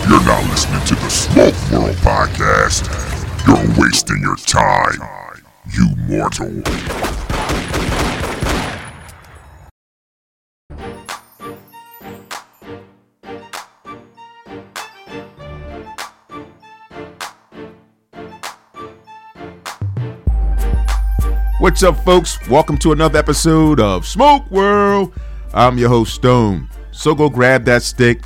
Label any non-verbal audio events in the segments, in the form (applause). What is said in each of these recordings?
If you're not listening to the Smoke World podcast, you're wasting your time, you mortal. What's up, folks? Welcome to another episode of Smoke World. I'm your host, Stone. So go grab that stick,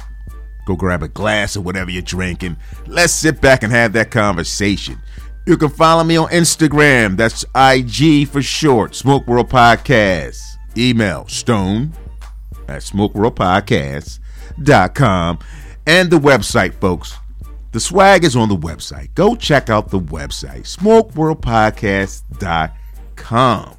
go grab a glass of whatever you're drinking. Let's sit back and have that conversation. You can follow me on Instagram. That's IG for short, Smoke World Podcast. Email stone at smokeworldpodcast.com and the website, folks. The swag is on the website. Go check out the website, smokeworldpodcast.com com.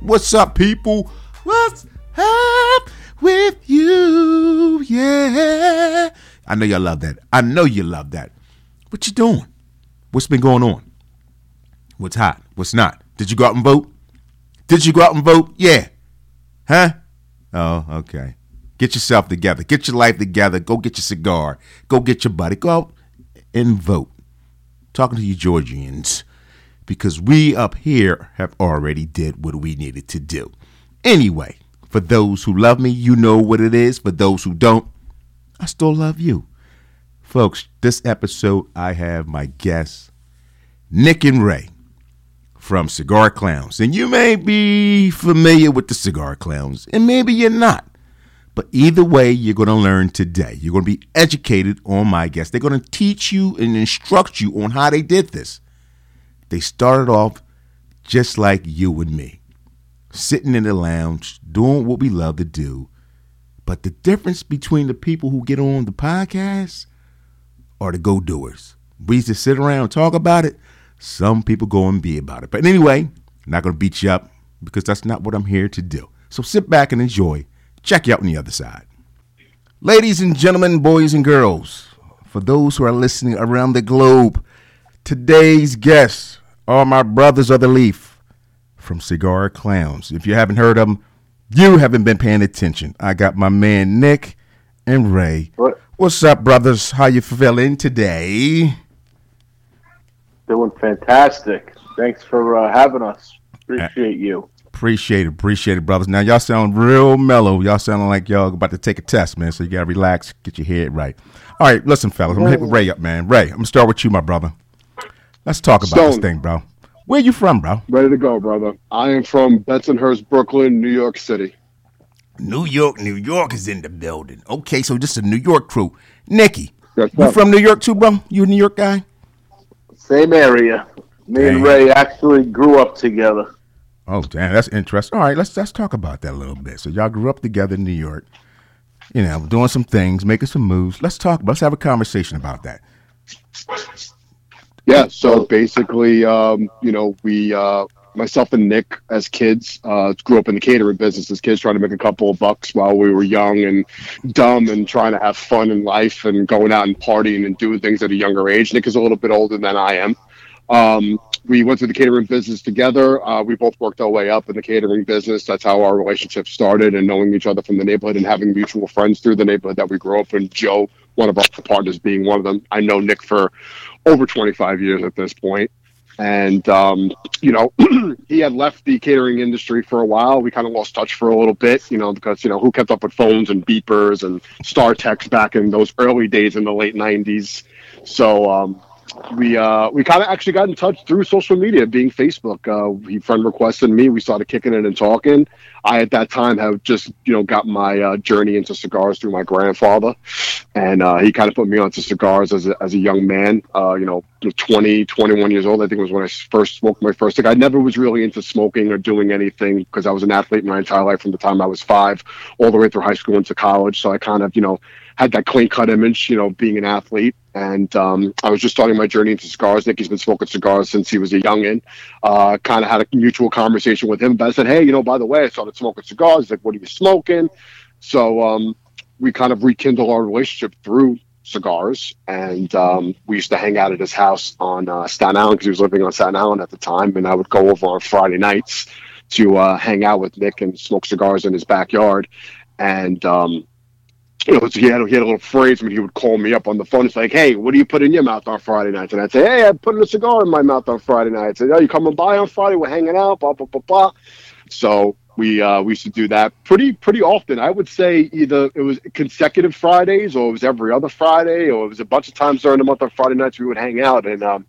What's up, people? What's up with you? Yeah. I know y'all love that. I know you love that. What you doing? What's been going on? What's hot? What's not? Did you go out and vote? Did you go out and vote? Yeah. Huh? Oh, okay. Get yourself together. Get your life together. Go get your cigar. Go get your buddy. Go out and vote. Talking to you Georgians because we up here have already did what we needed to do. Anyway, for those who love me, you know what it is. For those who don't, I still love you. Folks, this episode I have my guests, Nick and Ray from Cigar Clowns. And you may be familiar with the Cigar Clowns, and maybe you're not. But either way, you're going to learn today. You're going to be educated on my guests. They're going to teach you and instruct you on how they did this. They started off just like you and me, sitting in the lounge, doing what we love to do. But the difference between the people who get on the podcast are the go doers. We to sit around and talk about it. Some people go and be about it. But anyway, not going to beat you up because that's not what I'm here to do. So sit back and enjoy. Check you out on the other side. Ladies and gentlemen, boys and girls, for those who are listening around the globe, today's guests are my brothers of the leaf from Cigar Clowns. If you haven't heard of them, you haven't been paying attention. I got my man Nick and Ray. What? What's up, brothers? How you feeling today? Doing fantastic. Thanks for uh, having us. Appreciate you. Appreciate it, appreciate it, brothers. Now y'all sound real mellow. Y'all sounding like y'all about to take a test, man. So you gotta relax, get your head right. All right, listen, fellas. I'm gonna hit Ray up, man. Ray, I'm gonna start with you, my brother. Let's talk about Stone. this thing, bro. Where you from, bro? Ready to go, brother. I am from Bensonhurst, Brooklyn, New York City. New York, New York is in the building. Okay, so just a New York crew. Nikki, That's you from New York too, bro? You a New York guy? Same area. Me and Ray actually grew up together. Oh, damn, that's interesting. All right, let's let's talk about that a little bit. So y'all grew up together in New York, you know, doing some things, making some moves. Let's talk. Let's have a conversation about that. Yeah, so basically, um, you know, we, uh, myself and Nick, as kids, uh, grew up in the catering business as kids, trying to make a couple of bucks while we were young and dumb and trying to have fun in life and going out and partying and doing things at a younger age. Nick is a little bit older than I am. Um, we went through the catering business together. Uh, we both worked our way up in the catering business. That's how our relationship started, and knowing each other from the neighborhood and having mutual friends through the neighborhood that we grew up in. Joe, one of our partners, being one of them. I know Nick for over 25 years at this point. And, um, you know, (clears throat) he had left the catering industry for a while. We kind of lost touch for a little bit, you know, because, you know, who kept up with phones and beepers and star text back in those early days in the late 90s. So, um, we uh we kind of actually got in touch through social media being facebook. Uh he friend requested me we started kicking it and talking. I at that time have just you know got my uh, journey into cigars through my grandfather. And uh he kind of put me onto cigars as a, as a young man uh you know 20 21 years old i think was when i first smoked my first cigar. I never was really into smoking or doing anything because i was an athlete my entire life from the time i was five all the way through high school into college. So i kind of you know had that clean cut image, you know, being an athlete. And um, I was just starting my journey into cigars. Nicky's been smoking cigars since he was a youngin. Uh, kind of had a mutual conversation with him. But I said, hey, you know, by the way, I started smoking cigars. He's like, what are you smoking? So um, we kind of rekindled our relationship through cigars. And um, we used to hang out at his house on uh, Staten Island because he was living on Staten Island at the time. And I would go over on Friday nights to uh, hang out with Nick and smoke cigars in his backyard. And um, you know, he had, he had a little phrase when he would call me up on the phone. It's like, hey, what do you put in your mouth on Friday nights? And I'd say, hey, I'm putting a cigar in my mouth on Friday nights. And, oh, you coming by on Friday? We're hanging out, blah, blah, blah, blah. So we uh, we used to do that pretty pretty often. I would say either it was consecutive Fridays or it was every other Friday or it was a bunch of times during the month on Friday nights we would hang out. And um,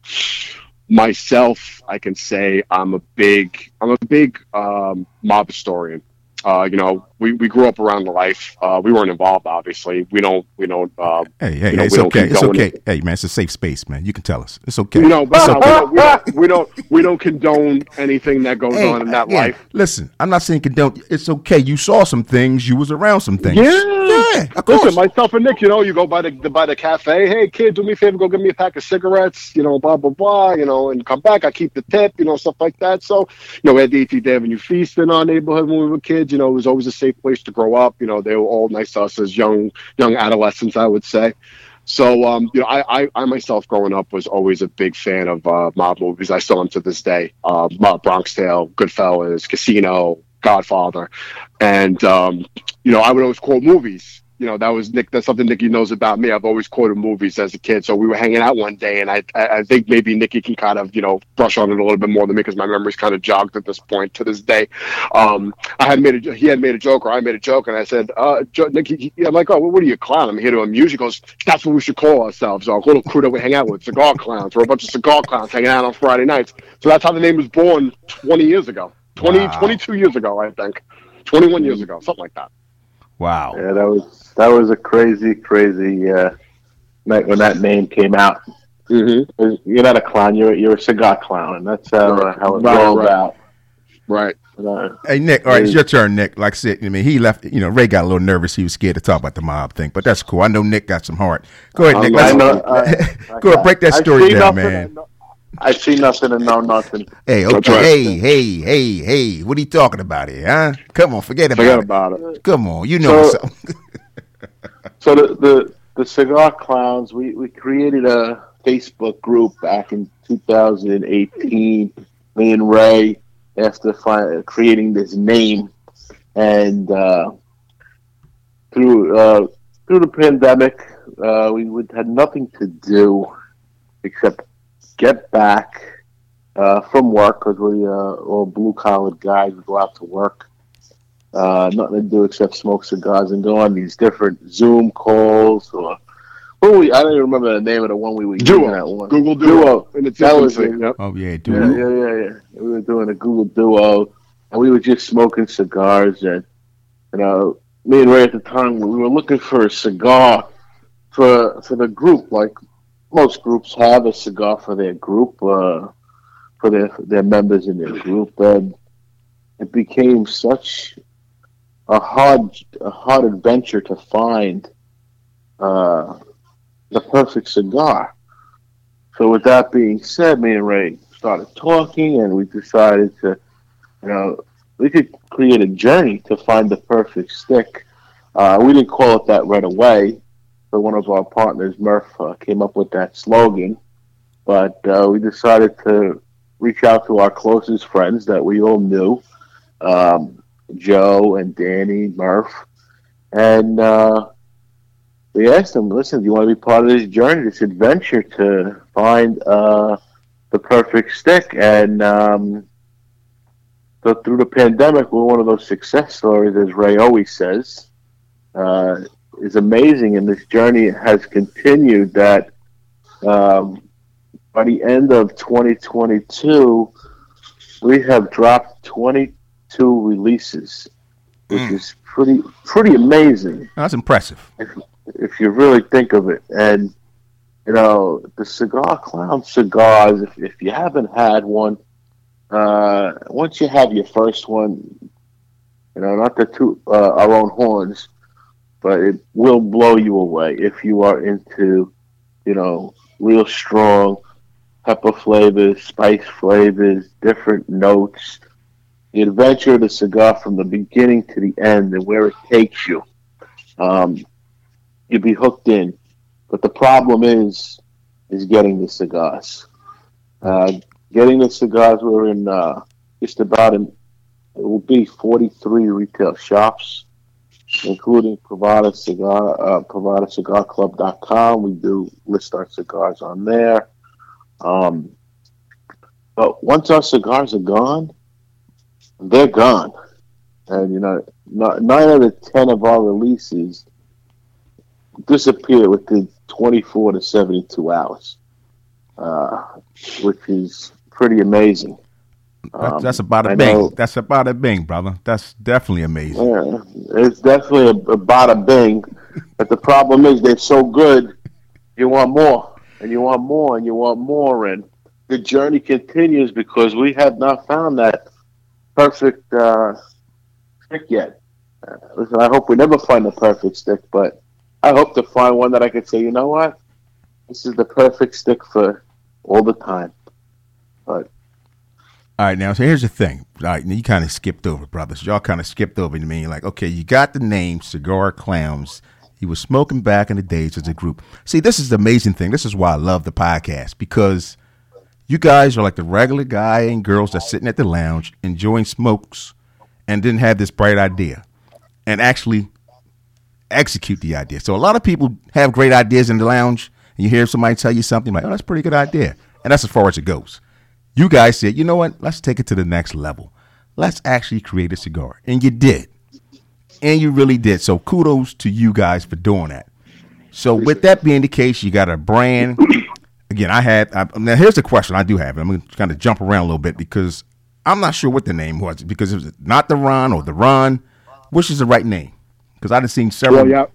myself, I can say I'm a big I'm a big um, mob historian. Uh, you know, we, we grew up around the life. Uh, we weren't involved, obviously. We don't, we don't. Uh, Hey, hey, you know, it's okay. It's okay. Hey, man, it's a safe space, man. You can tell us. It's okay. You know, but okay. we, don't, we don't we don't condone anything that goes Hey, on in that again, life. Listen, I'm not saying condone. It's okay. You saw some things. You was around some things. yeah, of course. Listen, myself and Nick, you know, you go by the, the by the cafe. Hey, kid, do me a favor, go give me a pack of cigarettes. You know, blah blah blah. You know, and come back. I keep the tip. You know, stuff like that. So, you know, we had the 18th Avenue Feast in our neighborhood when we were kids. You know, it was always a safe place to grow up. You know, they were all nice to us as young young adolescents, I would say. So, um, you know, I, I, I myself growing up was always a big fan of uh, mob movies. I still am to this day. Uh, Mob- Bronx Tale, Goodfellas, Casino, Godfather, and um, you know, I would always quote movies. You know, that was Nick. That's something Nicky knows about me. I've always quoted movies as a kid. So we were hanging out one day, and I, I think maybe Nicky can kind of, you know, brush on it a little bit more than me because my memory's kind of jogged at this point to this day. Um, I had made a, he had made a joke, or I made a joke, and I said, uh, Nicky, I'm like, oh, what are you, clown? I'm here to amuse. He goes, that's what we should call ourselves. Our little crew that we hang out with, cigar clowns. We're a bunch of cigar clowns hanging out on Friday nights. So that's how the name was born 20 years ago, 20, Wow. 22 years ago, I think, 21 years ago, something like that. wow. Yeah, that was that was a crazy, crazy uh, night when that name came out. Mm-hmm. You're not a clown. You're you're a cigar clown, and that's how Right. how it's Right, all right. about. Right. Uh, Hey Nick, all right, it's your turn, Nick. Like I said, I mean, he left. You know, Ray got a little nervous. He was scared to talk about the mob thing, but that's cool. I know Nick got some heart. Go ahead, Nick. I Let's, know. uh, (laughs) go ahead, break that I story see down, man. and no- I see nothing and know nothing. Hey, okay, right. hey, hey, hey, hey. What are you talking about here, huh? Come on, forget about Forget it. about it. Come on, you know So- something. (laughs) So the, the the cigar clowns, we, we created a Facebook group back in 2018. Me and Ray, after fi- creating this name, and uh, through uh, through the pandemic, uh, we would, had nothing to do except get back uh, from work because we uh, all blue collar guys would go out to work uh, nothing to do except smoke cigars and go on these different Zoom calls or what were we, I don't even remember the name of the one we were Duo. using that one. Google Duo. Duo. In its That was it. Yep. Oh yeah, Yeah, yeah, yeah, yeah. We were doing a Google Duo, and we were just smoking cigars. And you know, me and Ray at the time, we were looking for a cigar for for the group. Like most groups have a cigar for their group, uh, for their their members in their group, and it became such a hard a hard adventure to find uh, the perfect cigar. So with that being said, me and Ray started talking, and we decided to, you know, we could create a journey to find the perfect stick. Uh, we didn't call it that right away, but one of our partners, Murph, uh, came up with that slogan. But uh, we decided to reach out to our closest friends that we all knew, um, Joe and Danny, Murph, and uh, we asked them, listen, do you want to be part of this journey, this adventure to find uh, the perfect stick? And um, so through the pandemic, we're one of those success stories, as Ray always says. Uh, is amazing, and this journey has continued. That um, by the end of 2022, we have dropped 22 releases, which Mm. is pretty pretty amazing That's impressive. if you really think of it. And you know, the cigar clown cigars. If if you haven't had one, uh, once you have your first one, you know, not the two uh, our own horns, but it will blow you away if you are into, you know, real strong pepper flavors, spice flavors, different notes. The adventure of the cigar from the beginning to the end and where it takes you. Um, you'd be hooked in. But the problem is, is getting the cigars. Uh, getting the cigars. We're in uh, just about in. It will be forty-three retail shops. Including Privada Cigar, uh. We do list our cigars on there. Um, but once our cigars are gone, they're gone. And, you know, nine out of 10 of our releases disappear within 24 to 72 hours, uh, which is pretty amazing. Um, that's about a bing. Know, that's about a bing, brother. That's definitely amazing. Yeah, it's definitely a, about a bing. but the problem is they're so good, you want more, and you want more, and you want more, and the journey continues because we have not found that perfect uh, stick yet. Uh, listen, I hope we never find the perfect stick, but I hope to find one that I could say, you know what, this is the perfect stick for all the time. But all right, now so here's the thing. All right, you kind of skipped over, brothers. Y'all kind of skipped over to me. Like, okay, you got the name Cigar Clowns. He was smoking back in the days as a group. See, this is the amazing thing. This is why I love the podcast because you guys are like the regular guy and girls that's sitting at the lounge enjoying smokes and didn't have this bright idea and actually execute the idea. So a lot of people have great ideas in the lounge and you hear somebody tell you something like, oh, that's a pretty good idea. And that's as far as it goes. You guys said, you know what? Let's take it to the next level. Let's actually create a cigar. And you did. And you really did. So kudos to you guys for doing that. So with that being the case, you got a brand. Again, I had I, now. Here's the question I do have. I'm going to kind of jump around a little bit because I'm not sure what the name was because it was not the Ron or the Ron. Which is the right name? Because I've seen several. Well, yeah.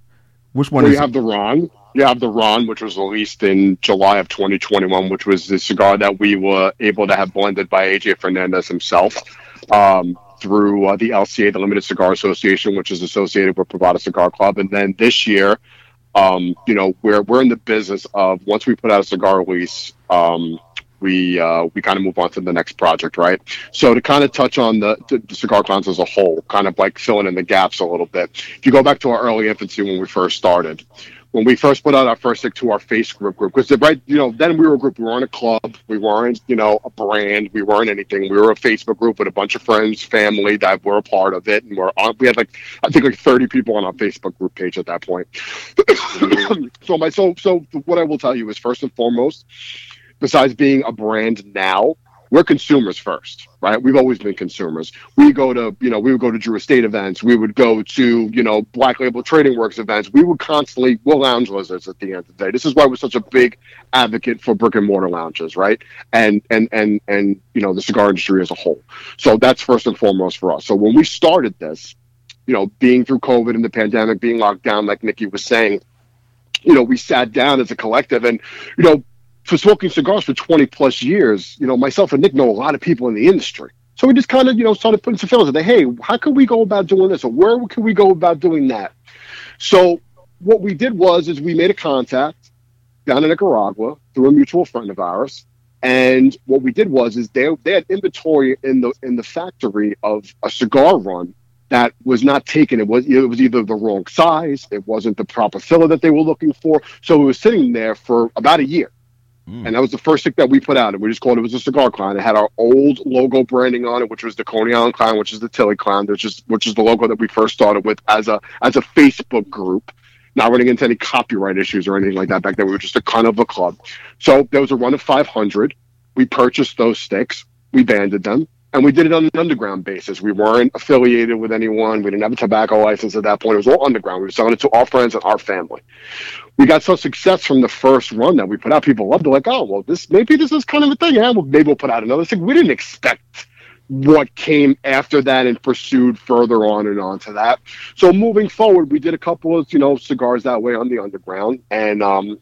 Which one well, is? You have the Ron you have the Ron, which was released in July of 2021, which was the cigar that we were able to have blended by AJ Fernandez himself um, through uh, the LCA, the Limited Cigar Association, which is associated with Privada Cigar Club. And then this year, um, you know, we're we're in the business of once we put out a cigar release, um, we uh, we kind of move on to the next project, right? So to kind of touch on the, the, cigar clowns as a whole, kind of like filling in the gaps a little bit. If you go back to our early infancy when we first started, when we first put out our first stick to our Facebook group, because right, you know, then we were a group. We weren't a club. We weren't, you know, a brand. We weren't anything. We were a Facebook group with a bunch of friends, family that were a part of it, and we're on. We had like, I think, like thirty people on our Facebook group page at that point. (coughs) so my so so what I will tell you is first and foremost, besides being a brand now, we're consumers first, right? We've always been consumers. We go to, you know, we would go to Drew Estate events. We would go to, you know, Black Label Trading Works events. We would constantly, we're lounge lizards at the end of the day. This is why we're such a big advocate for brick and mortar lounges, right? And, and, and, and, you know, the cigar industry as a whole. So that's first and foremost for us. So when we started this, you know, being through COVID and the pandemic, being locked down, like Nikki was saying, you know, we sat down as a collective and, you know, for smoking cigars for 20 plus years, you know, myself and Nick know a lot of people in the industry. So we just kind of, you know, started putting some feelers out there. Hey, how can we go about doing this? Or where can we go about doing that? So what we did was is we made a contact down in Nicaragua through a mutual friend of ours. And what we did was is they they had inventory in the in the factory of a cigar run that was not taken. It was it was either the wrong size, it wasn't the proper filler that they were looking for. So it was sitting there for about a year. Mm. And that was the first stick that we put out. And we just called it, it was a cigar clown. It had our old logo branding on it, which was the Coney Island clown, which is the Tillie clown, which is which is the logo that we first started with as a as a Facebook group. Not running into any copyright issues or anything like that back then. We were just a kind of a club. So there was a run of 500. We purchased those sticks. We banded them and we did it on an underground basis. We weren't affiliated with anyone. We didn't have a tobacco license at that point. It was all underground. We were selling it to our friends and our family. We got such success from the first run that we put out. People loved it. Like, oh, well, this maybe this is kind of a thing. Yeah, well, maybe we'll put out another thing. We didn't expect what came after that and pursued further on and on to that. So moving forward, we did a couple of you know cigars that way on the underground, and um,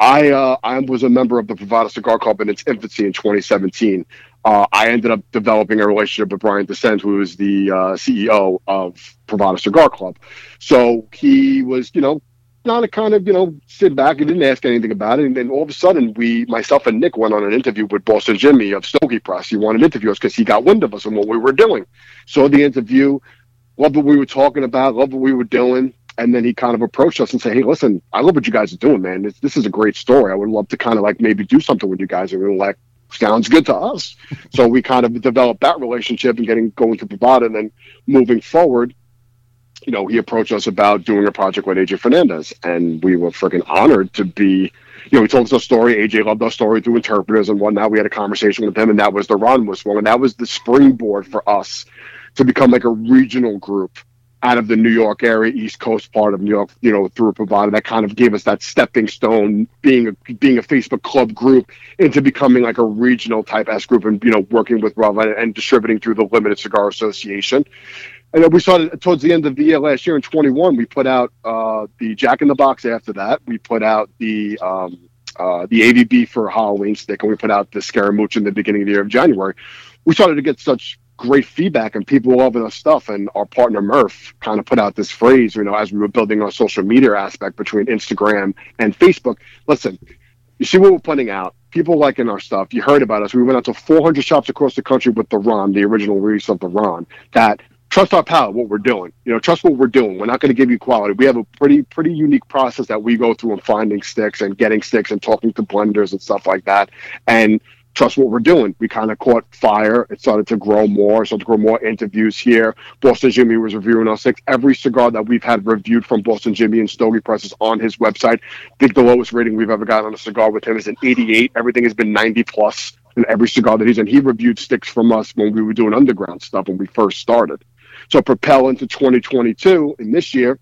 I uh, I was a member of the Privada Cigar Club in its infancy in 2017 uh, I ended up developing a relationship with Brian Descent, who is the uh, CEO of Privada Cigar Club. So he was, you know, not a kind of, you know, sit back and didn't ask anything about it. And then all of a sudden, we, myself and Nick, went on an interview with Boston Jimmy of Stogie Press. He wanted to interview us because he got wind of us and what we were doing. So the interview, loved what we were talking about, loved what we were doing. And then he kind of approached us and said, "Hey, listen, I love what you guys are doing, man. This, this is a great story. I would love to kind of like maybe do something with you guys." And we were like, sounds good to us. (laughs) so we kind of developed that relationship and getting going to Privada and then moving forward. you know, he approached us about doing a project with AJ Fernandez, and we were freaking honored to be. You know, he told us a story. AJ loved our story through interpreters and whatnot. We had a conversation with him, and that was the Ron whistle, and that was the springboard for us to become like a regional group out of the New York area, East Coast part of New York, you know, through a provider that kind of gave us that stepping stone, being a being a Facebook club group into becoming like a regional type S group and you know working with Rob and, and distributing through the Limited Cigar Association. And then we started towards the end of the year last year in 21. We put out uh, the Jack in the Box. After that, we put out the um, uh, the AVB for Halloween stick, and we put out the Scaramouche in the beginning of the year of January. We started to get such great feedback and people loving our stuff. And our partner Murph kind of put out this phrase, you know, as we were building our social media aspect between Instagram and Facebook. Listen, you see what we're putting out. People liking our stuff. You heard about us. We went out to 400 shops across the country with the Ron, the original release of the Ron. That trust our palate, what we're doing. You know, trust what we're doing. We're not going to give you quality. We have a pretty pretty unique process that we go through in finding sticks and getting sticks and talking to blenders and stuff like that. And trust what we're doing. We kind of caught fire. It started to grow more, started to grow more interviews here. Boston Jimmy was reviewing our six. Every cigar that we've had reviewed from Boston Jimmy and Stogie Presses on his website. I think the lowest rating we've ever gotten on a cigar with him is an 88. Everything has been 90 plus in every cigar that he's in. He reviewed sticks from us when we were doing underground stuff when we first started. So propel into 2022 in this year,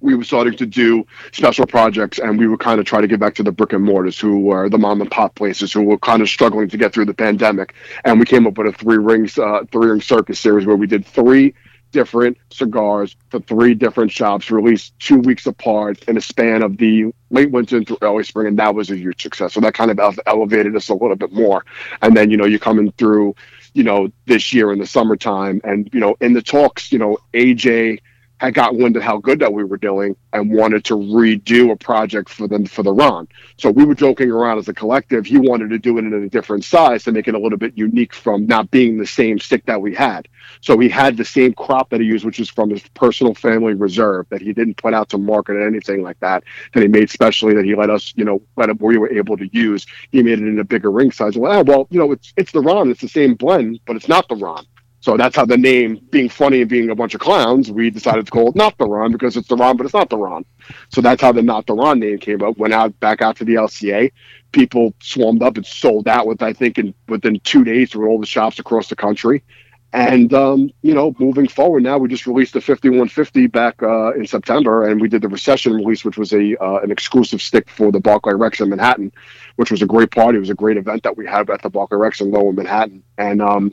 we were starting to do special projects and we were kind of trying to get back to the brick and mortars who were the mom and pop places who were kind of struggling to get through the pandemic. And we came up with a three rings uh, three ring circus series where we did three different cigars for three different shops released two weeks apart in a span of the late winter into early spring and that was a huge success. So that kind of elevated us a little bit more. And then you know you're coming through you know this year in the summertime and you know in the talks you know aj had got wind of how good that we were doing and wanted to redo a project for them for the Ron. So we were joking around as a collective. He wanted to do it in a different size to make it a little bit unique from not being the same stick that we had. So he had the same crop that he used, which is from his personal family reserve that he didn't put out to market or anything like that. That he made specially that he let us, you know, let it, we were able to use. He made it in a bigger ring size. Well, ah, well, you know, it's it's the Ron. It's the same blend, but it's not the Ron. So that's how the name, being funny and being a bunch of clowns, we decided to call it Not the Ron because it's the Ron, but it's not the Ron. So that's how the Not the Ron name came up. Went out back out to the LCA. People swarmed up and sold out with I think in within two days through all the shops across the country. And um, you know, moving forward now, we just released the 5150 back uh, in September, and we did the Recession release, which was a uh, an exclusive stick for the Barclay Rex in Manhattan, which was a great party. It was a great event that we had at the Barclay Rex in Lower Manhattan, and um,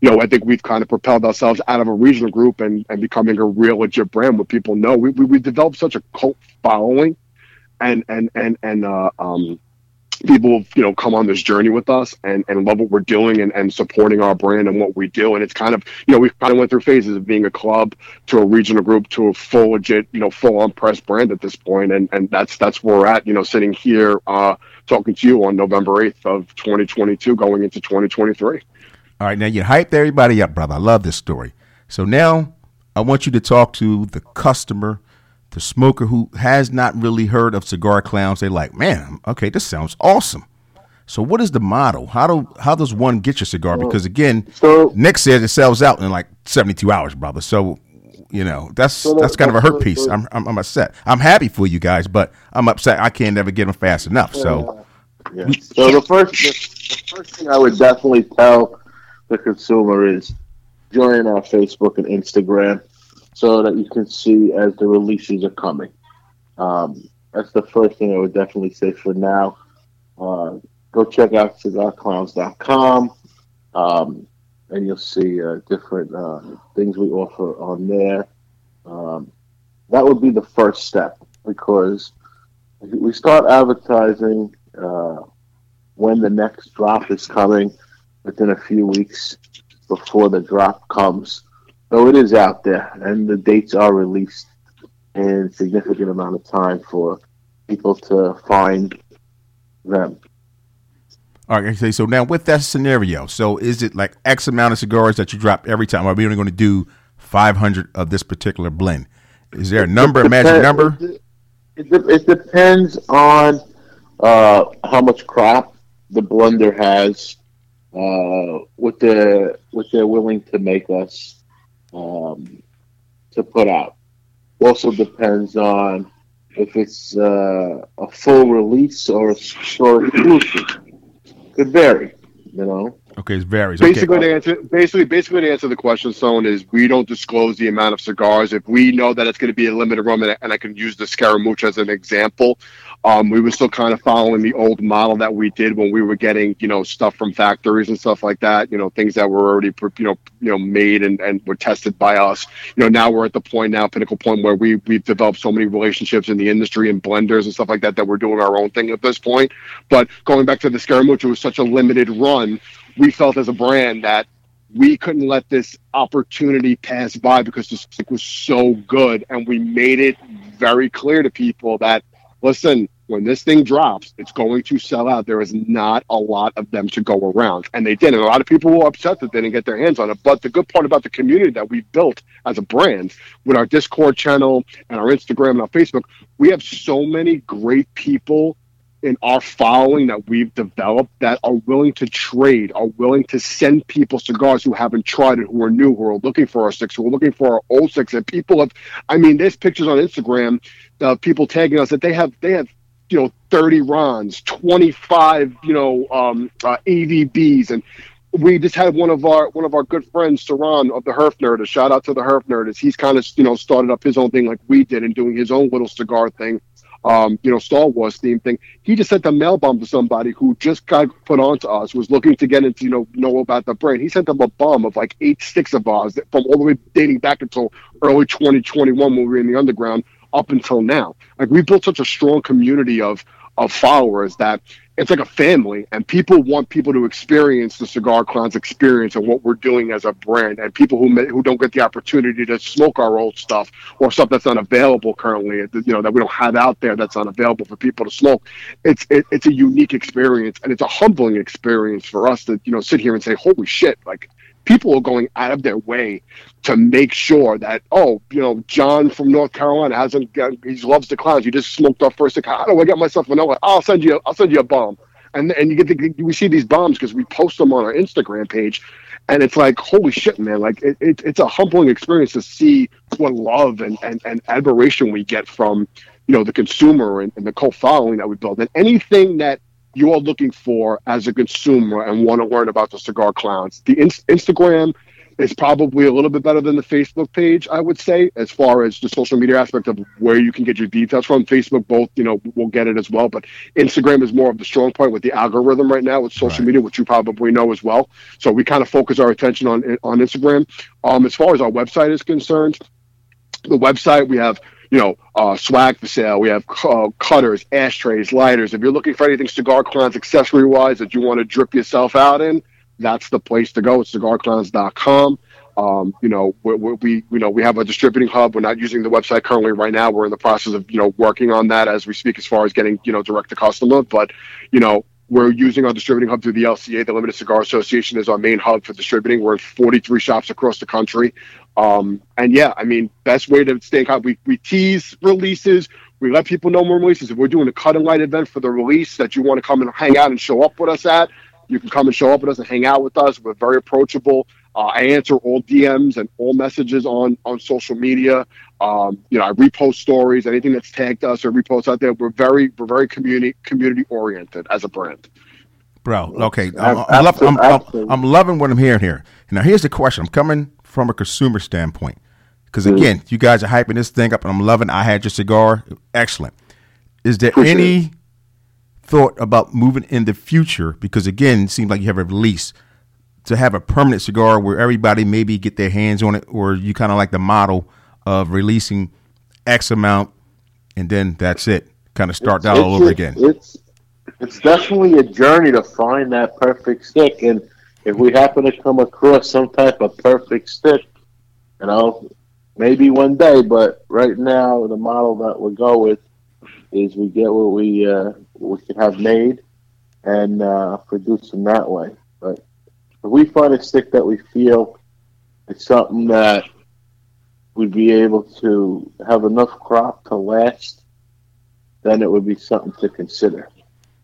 you know, I think we've kind of propelled ourselves out of a regional group and, and becoming a real legit brand where people know we, we, we developed such a cult following and, and, and, and, uh, um, people you know come on this journey with us and, and love what we're doing and, and supporting our brand and what we do and it's kind of you know we kind of went through phases of being a club to a regional group to a full legit you know full on press brand at this point and and that's that's where we're at you know sitting here uh talking to you on november 8th of 2022 going into 2023 all right, now you hyped everybody up, brother. I love this story. So now I want you to talk to the customer, the smoker who has not really heard of cigar clowns. They're like, man, okay, this sounds awesome. So what is the model? How do how does one get your cigar? Because again, so, Nick says it sells out in like seventy two hours, brother. So you know that's so that's kind of a hurt piece. I'm, I'm, I'm upset. I'm happy for you guys, but I'm upset. I can't ever get them fast enough. So, yeah. so the first the first thing I would definitely tell the consumer is join our Facebook and Instagram so that you can see as the releases are coming. Um, that's the first thing I would definitely say for now. Uh, go check out cigarclowns.com um, and you'll see uh, different uh, things we offer on there. Um, that would be the first step because we start advertising uh, when the next drop is coming within a few weeks before the drop comes. So it is out there, and the dates are released in significant amount of time for people to find them. All right, okay, so now with that scenario, so is it like X amount of cigars that you drop every time? Are we only going to do 500 of this particular blend? Is there a number, a magic number? It, it, it depends on uh, how much crop the blender has uh, what they're what they're willing to make us um, to put out. Also depends on if it's uh, a full release or a store exclusive. Could vary, you know. Okay, it varies. Basically, okay. to answer basically basically to answer the question, Stone is we don't disclose the amount of cigars. If we know that it's going to be a limited run, and, and I can use the Scaramucci as an example, um, we were still kind of following the old model that we did when we were getting you know stuff from factories and stuff like that. You know things that were already you know you know made and, and were tested by us. You know now we're at the point now pinnacle point where we we've developed so many relationships in the industry and blenders and stuff like that that we're doing our own thing at this point. But going back to the Scaramucci, it was such a limited run we felt as a brand that we couldn't let this opportunity pass by because this stick was so good and we made it very clear to people that listen when this thing drops it's going to sell out. There is not a lot of them to go around. And they did and a lot of people were upset that they didn't get their hands on it. But the good part about the community that we built as a brand with our discord channel and our instagram and our facebook we have so many great people in our following that we've developed that are willing to trade, are willing to send people cigars who haven't tried it, who are new, who are looking for our sticks, who are looking for our old sticks. And people have, I mean, there's pictures on Instagram, of people tagging us that they have, they have, you know, 30 Rons, 25, you know, um, uh, AVBs, and we just had one of our one of our good friends, Saran of the Herf Nerd. A shout out to the Herf Nerd. He's kind of you know started up his own thing like we did and doing his own little cigar thing um, you know, Star Wars theme thing. He just sent a mail bomb to somebody who just got put onto us, was looking to get into, you know, know about the brand. He sent them a bomb of like eight sticks of ours from all the way dating back until early 2021 when we were in the underground up until now. Like we built such a strong community of of followers that it's like a family and people want people to experience the cigar clowns experience and what we're doing as a brand and people who may, who don't get the opportunity to smoke our old stuff or stuff that's unavailable currently you know that we don't have out there that's unavailable for people to smoke. It's it, it's a unique experience and it's a humbling experience for us to you know sit here and say holy shit like people are going out of their way to make sure that oh you know John from North Carolina hasn't got, he loves the clowns. He just smoked off first. How do I get myself vanilla? I'll send you I'll send you a bomb. And and you get we see these bombs because we post them on our Instagram page, and it's like holy shit, man! Like it, it, it's a humbling experience to see what love and, and, and admiration we get from you know the consumer and, and the cult following that we build. And anything that you're looking for as a consumer and want to learn about the cigar clowns. The in- Instagram is probably a little bit better than the Facebook page, I would say, as far as the social media aspect of where you can get your details from. Facebook, both, you know, will get it as well, but Instagram is more of the strong point with the algorithm right now with social right. media, which you probably know as well. So we kind of focus our attention on on Instagram. Um, as far as our website is concerned, the website we have you know, uh, swag for sale. We have uh, cutters, ashtrays, lighters. If you're looking for anything cigar clowns accessory wise that you want to drip yourself out in, that's the place to go. It's cigarclowns.com. Um, you know, we, we, you know, we have a distributing hub. We're not using the website currently right now. We're in the process of, you know, working on that as we speak, as far as getting, you know, direct to customer. But, you know, we're using our distributing hub through the LCA, the Limited Cigar Association, is our main hub for distributing. We're in 43 shops across the country. Um, and yeah, I mean, best way to stay in contact. We, we tease releases. We let people know more releases. If we're doing a cut and light event for the release that you want to come and hang out and show up with us at, you can come and show up with us and hang out with us. We're very approachable. Uh, I answer all DMs and all messages on on social media. Um, you know, I repost stories, anything that's tagged us or reposts out there. We're very we're very community community oriented as a brand. Bro, okay, I'm, I'm, I'm, I'm, I'm loving what I'm hearing here. Now, here's the question: I'm coming from a consumer standpoint, because mm. again, you guys are hyping this thing up, and I'm loving. I had your cigar, excellent. Is there Appreciate any it. thought about moving in the future? Because again, it seems like you have a release to have a permanent cigar where everybody maybe get their hands on it, or you kind of like the model of releasing X amount and then that's it. Kind of start that all over again. It's it's definitely a journey to find that perfect stick, and if we happen to come across some type of perfect stick, you know, maybe one day. But right now, the model that we go with is we get what we uh, we can have made and uh, produce them that way. But if we find a stick that we feel is something that we'd be able to have enough crop to last, then it would be something to consider.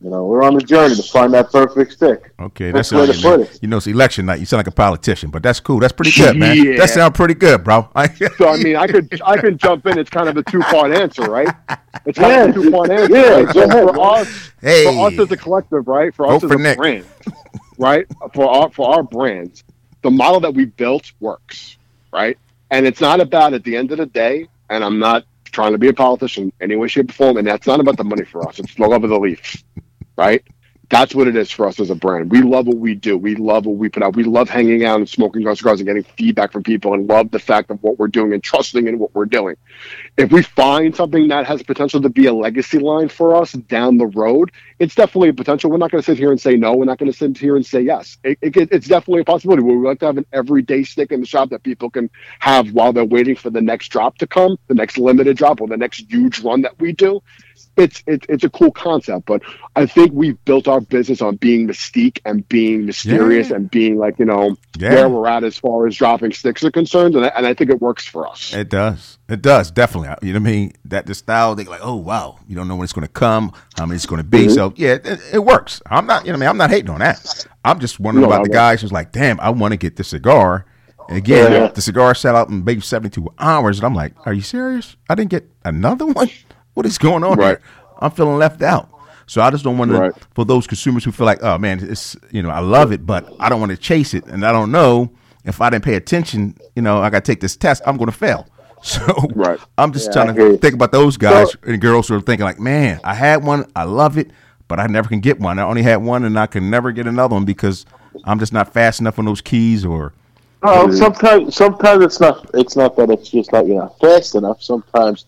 You know, we're on the journey to find that perfect stick. Okay, That's that's where how to you, put it. you know it's election night. You sound like a politician, but that's cool. That's pretty (laughs) good, man. Yeah. That sounds pretty good, bro. (laughs) So I mean, I could I can jump in. It's kind of a two part answer, right? It's kind of a two part answer. Yeah, right? So ahead, for man. us, hey, for us as a collective, right? For Vote us as for a Nick. brand, right? For our for our brands, the model that we built works, right? And it's not about at the end of the day. And I'm not trying to be a politician any way, shape, or form. And that's not about the money for us. It's the love of the leaf, right? That's what it is for us as a brand. We love what we do. We love what we put out. We love hanging out and smoking cigars and getting feedback from people and love the fact of what we're doing and trusting in what we're doing. If we find something that has potential to be a legacy line for us down the road, it's definitely a potential. We're not going to sit here and say no. We're not going to sit here and say yes. It, it, it's definitely a possibility. We would like to have an everyday stick in the shop that people can have while they're waiting for the next drop to come, the next limited drop, or the next huge run that we do. It's it's it's a cool concept, but I think we've built our business on being mystique and being mysterious Yeah. and being like you know Yeah. where we're at as far as dropping sticks are concerned, and I, and I think it works for us. It does. It does definitely. You know what I mean? That the style they like. Oh wow! You don't know when it's going to come, how many it's going to be. Mm-hmm. So yeah, it, it works. I'm not. You know what I mean? I'm not hating on that. I'm just wondering No, about the guys who's like, damn, I want to get the cigar. And again, Yeah. the cigar sat out in maybe 72 hours, and I'm like, are you serious? I didn't get another (laughs) one. What is going on Right. here? I'm feeling left out. So I just don't want to Right. for those consumers who feel like, oh man, it's you know, I love it, but I don't want to chase it, and I don't know if I didn't pay attention. You know, I got to take this test. I'm going to fail. (laughs) So Right. I'm just Yeah, trying to think about those guys So- and girls who are thinking like, man, I had one, I love it, but I never can get one. I only had one, and I can never get another one because I'm just not fast enough on those keys or. Oh, well, sometimes sometimes it's not it's not that it's just like you're not fast enough. Sometimes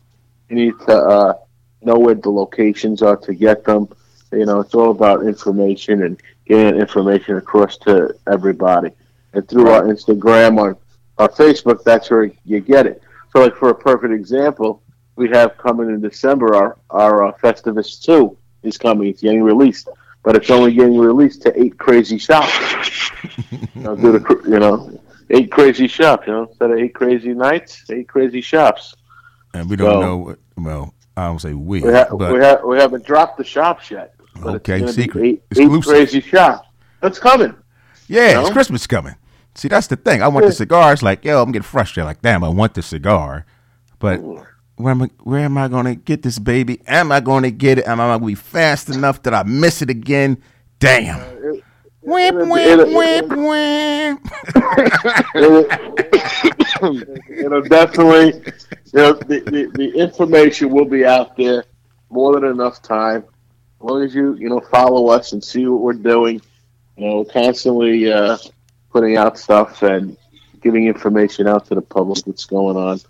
you need to uh, know where the locations are to get them. You know, it's all about information and getting information across to everybody. And through our Instagram or our Facebook, that's where you get it. So, like for a perfect example, we have coming in December our our uh, Festivus Two is coming. It's getting released, but it's only getting released to eight crazy shops. you know, the you know eight crazy shops. You know, instead of eight crazy nights, eight crazy shops. And we don't know. What, well, I don't say we, We, ha- but we, ha- we haven't dropped the shops yet. it's Okay, secret. Eight, eight crazy shops. That's coming. yeah, it's know? Christmas coming. See, that's the thing. I want the cigars. Like, yo, I'm getting frustrated. Like, damn, I want the cigar, but where am I? Where am I going to get this baby? Am I going to get it? Am I going to be fast enough that I miss it again? Damn. Uh, Whip, it'll- whip, it'll- whip, whip. It'll, it'll definitely, you know, the, the, the information will be out there more than enough time. As long as you, you know, follow us and see what we're doing, you know, constantly uh, putting out stuff and giving information out to the public what's going on.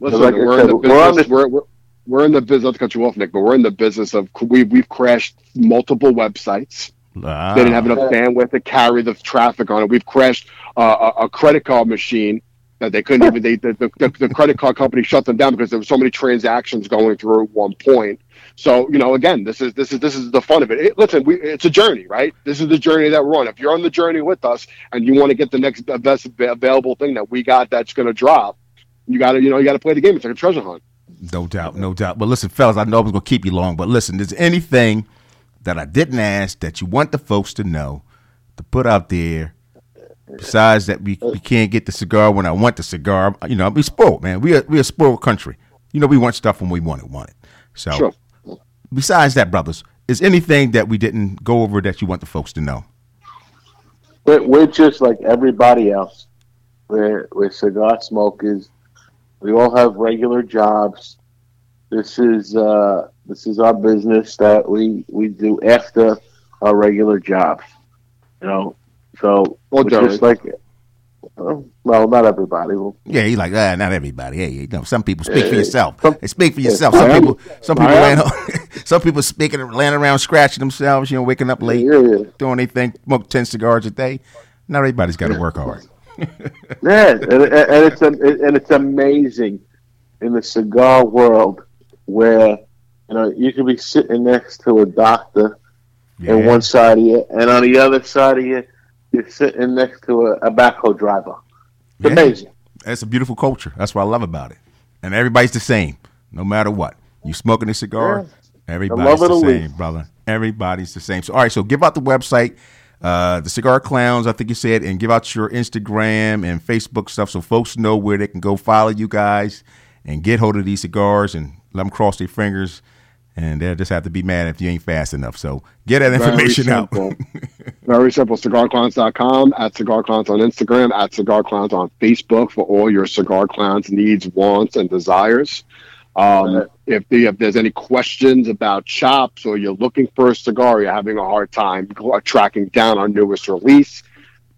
Listen, Like we're, said, in the we're on business, the- we're, we're, we're in the business. Not to cut you off, Nick, but we're in the business of we we've crashed multiple websites. Ah, They didn't have enough bandwidth to carry the traffic on it. We've crashed uh, a, a credit card machine that they couldn't even. They, the, the, the credit card company shut them down because there were so many transactions going through at one point. So you know, again, this is this is this is the fun of it. It- listen, we, it's a journey, right? This is the journey that we're on. If you're on the journey with us and you want to get the next best available thing that we got that's going to drop, you got to you know you got to play the game. It's like a treasure hunt. No doubt, no doubt. But listen, fellas, I know I was gonna keep you long, but listen, is anything that I didn't ask that you want the folks to know to put out there? Besides that, we, we can't get the cigar when I want the cigar. You know, we spoiled, man. We are we a spoiled country. You know, we want stuff when we want it, want it. So, Sure. besides that, brothers, is anything that we didn't go over that you want the folks to know? We're, we're just like everybody else. We're, we're cigar smokers. We all have regular jobs. This is uh, this is our business that we, we do after our regular jobs. You know, so Well, just like uh, well, not everybody. Well, Yeah, he's like, ah, not everybody. Hey, you know, some people speak for yourself. Some- They speak for yourself. Some am. people, some people, (laughs) some people speaking, laying around scratching themselves. You know, waking up late, yeah, yeah. doing anything, smoke ten cigars a day. Not everybody's got to work hard. (laughs) Yeah, and and it's and it's amazing in the cigar world where you know you could be sitting next to a doctor Yeah. on one side of you, and on the other side of you, you're sitting next to a, a backhoe driver. It's Yeah. amazing. It's a beautiful culture. That's what I love about it. And everybody's the same, no matter what. You smoking a cigar, everybody's the the same, leaf. brother. Everybody's the same. So, all right. So, give out the website, uh, the Cigar Clowns, I think you said, and give out your Instagram and Facebook stuff so folks know where they can go follow you guys and get hold of these cigars and let them cross their fingers. And they'll just have to be mad if you ain't fast enough. So, get that information out. (laughs) Very simple. CigarClowns.com, at Cigar Clowns on Instagram, at Cigar Clowns on Facebook for all your Cigar Clowns needs, wants, and desires. Um, if, the, if there's any questions about chops or you're looking for a cigar, you're having a hard time tracking down our newest release,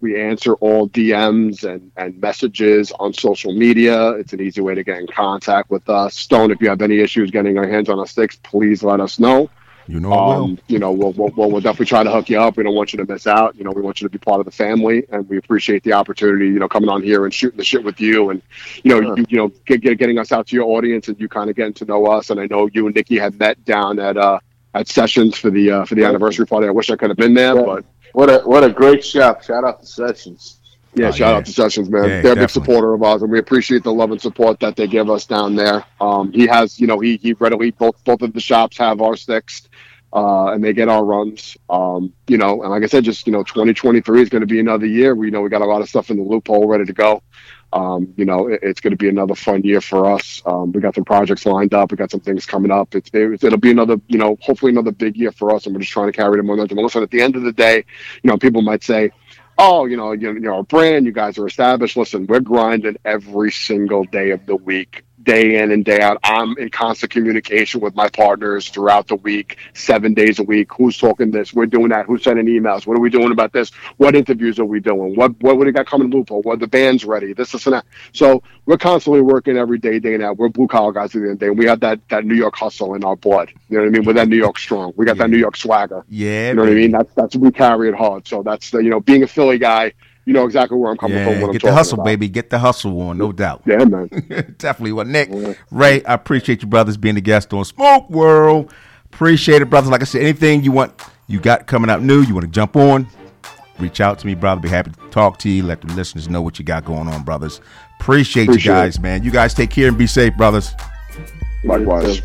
we answer all DMs and, and messages on social media. It's an easy way to get in contact with us. Stone, if you have any issues getting our hands on a sticks, please let us know. You know, um, you know, we'll, we'll, we'll, definitely try to hook you up. We don't want you to miss out. You know, we want you to be part of the family, and we appreciate the opportunity. You know, coming on here and shooting the shit with you, and you know, you, you, know, get, get, getting us out to your audience, and you kind of getting to know us. And I know you and Nikki had met down at uh, at Sessions for the uh, for the anniversary party. I wish I could have been there, yeah. but what a what a great shop! Shout out to Sessions. Yeah, oh, shout yeah. out to Sessions, man. Yeah, They're a big supporter of ours, and we appreciate the love and support that they give us down there. Um, he has, you know, he he readily both both of the shops have our sticks uh, and they get our runs. Um, you know, and like I said, just you know, 2023 is going to be another year. We know we got a lot of stuff in the loophole ready to go. Um, you know, it, it's going to be another fun year for us. Um, we got some projects lined up. We got some things coming up. It's, it, will be another, you know, hopefully another big year for us. And we're just trying to carry the momentum. And listen, at the end of the day, you know, people might say, oh, you know, you, you know, a brand, you guys are established. Listen, we're grinding every single day of the week day in and day out. I'm in constant communication with my partners throughout the week, seven days a week. Who's talking this? We're doing that. Who's sending emails? What are we doing about this? What interviews are we doing? What what, what do we got coming loophole? What the band's ready? This, this, and that. So we're constantly working every day, day and out. We're blue collar guys at the end of the day. We have that that New York hustle in our blood. You know what I mean? We're that New York strong. We got yeah. that New York swagger. Yeah. You know what I mean? That's that's we carry it hard. So that's the you know being a Philly guy you know exactly where I'm coming yeah, from. get the hustle, about. baby. Get the hustle on, no doubt. Yeah, man. (laughs) Definitely. Well, Nick, yeah. Ray, I appreciate you brothers being the guest on Smoke World. Appreciate it, brothers. Like I said, anything you want, you got coming out new, you want to jump on, reach out to me, brother. Be happy to talk to you. Let the listeners know what you got going on, brothers. Appreciate, appreciate you guys, it. man. You guys take care and be safe, brothers. Likewise.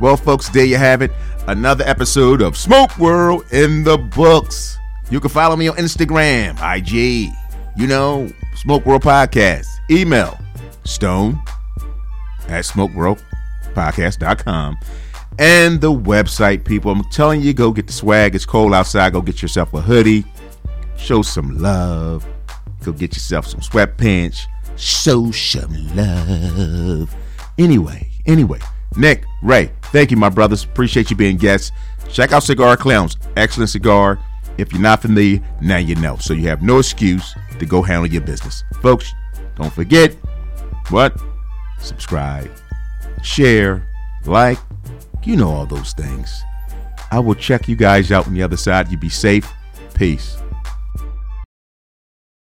Well, folks, there you have it. Another episode of Smoke World in the books. You can follow me on Instagram, IG, you know, Smoke World Podcast. Email stone at smokeworldpodcast.com. And the website, people. I'm telling you, go get the swag. It's cold outside. Go get yourself a hoodie. Show some love. Go get yourself some sweatpants. Show some love. Anyway, anyway, Nick, Ray, thank you, my brothers. Appreciate you being guests. Check out Cigar Clowns. Excellent cigar. If you're not familiar, now you know. So you have no excuse to go handle your business. Folks, don't forget what? Subscribe, share, like, you know all those things. I will check you guys out on the other side. You be safe. Peace.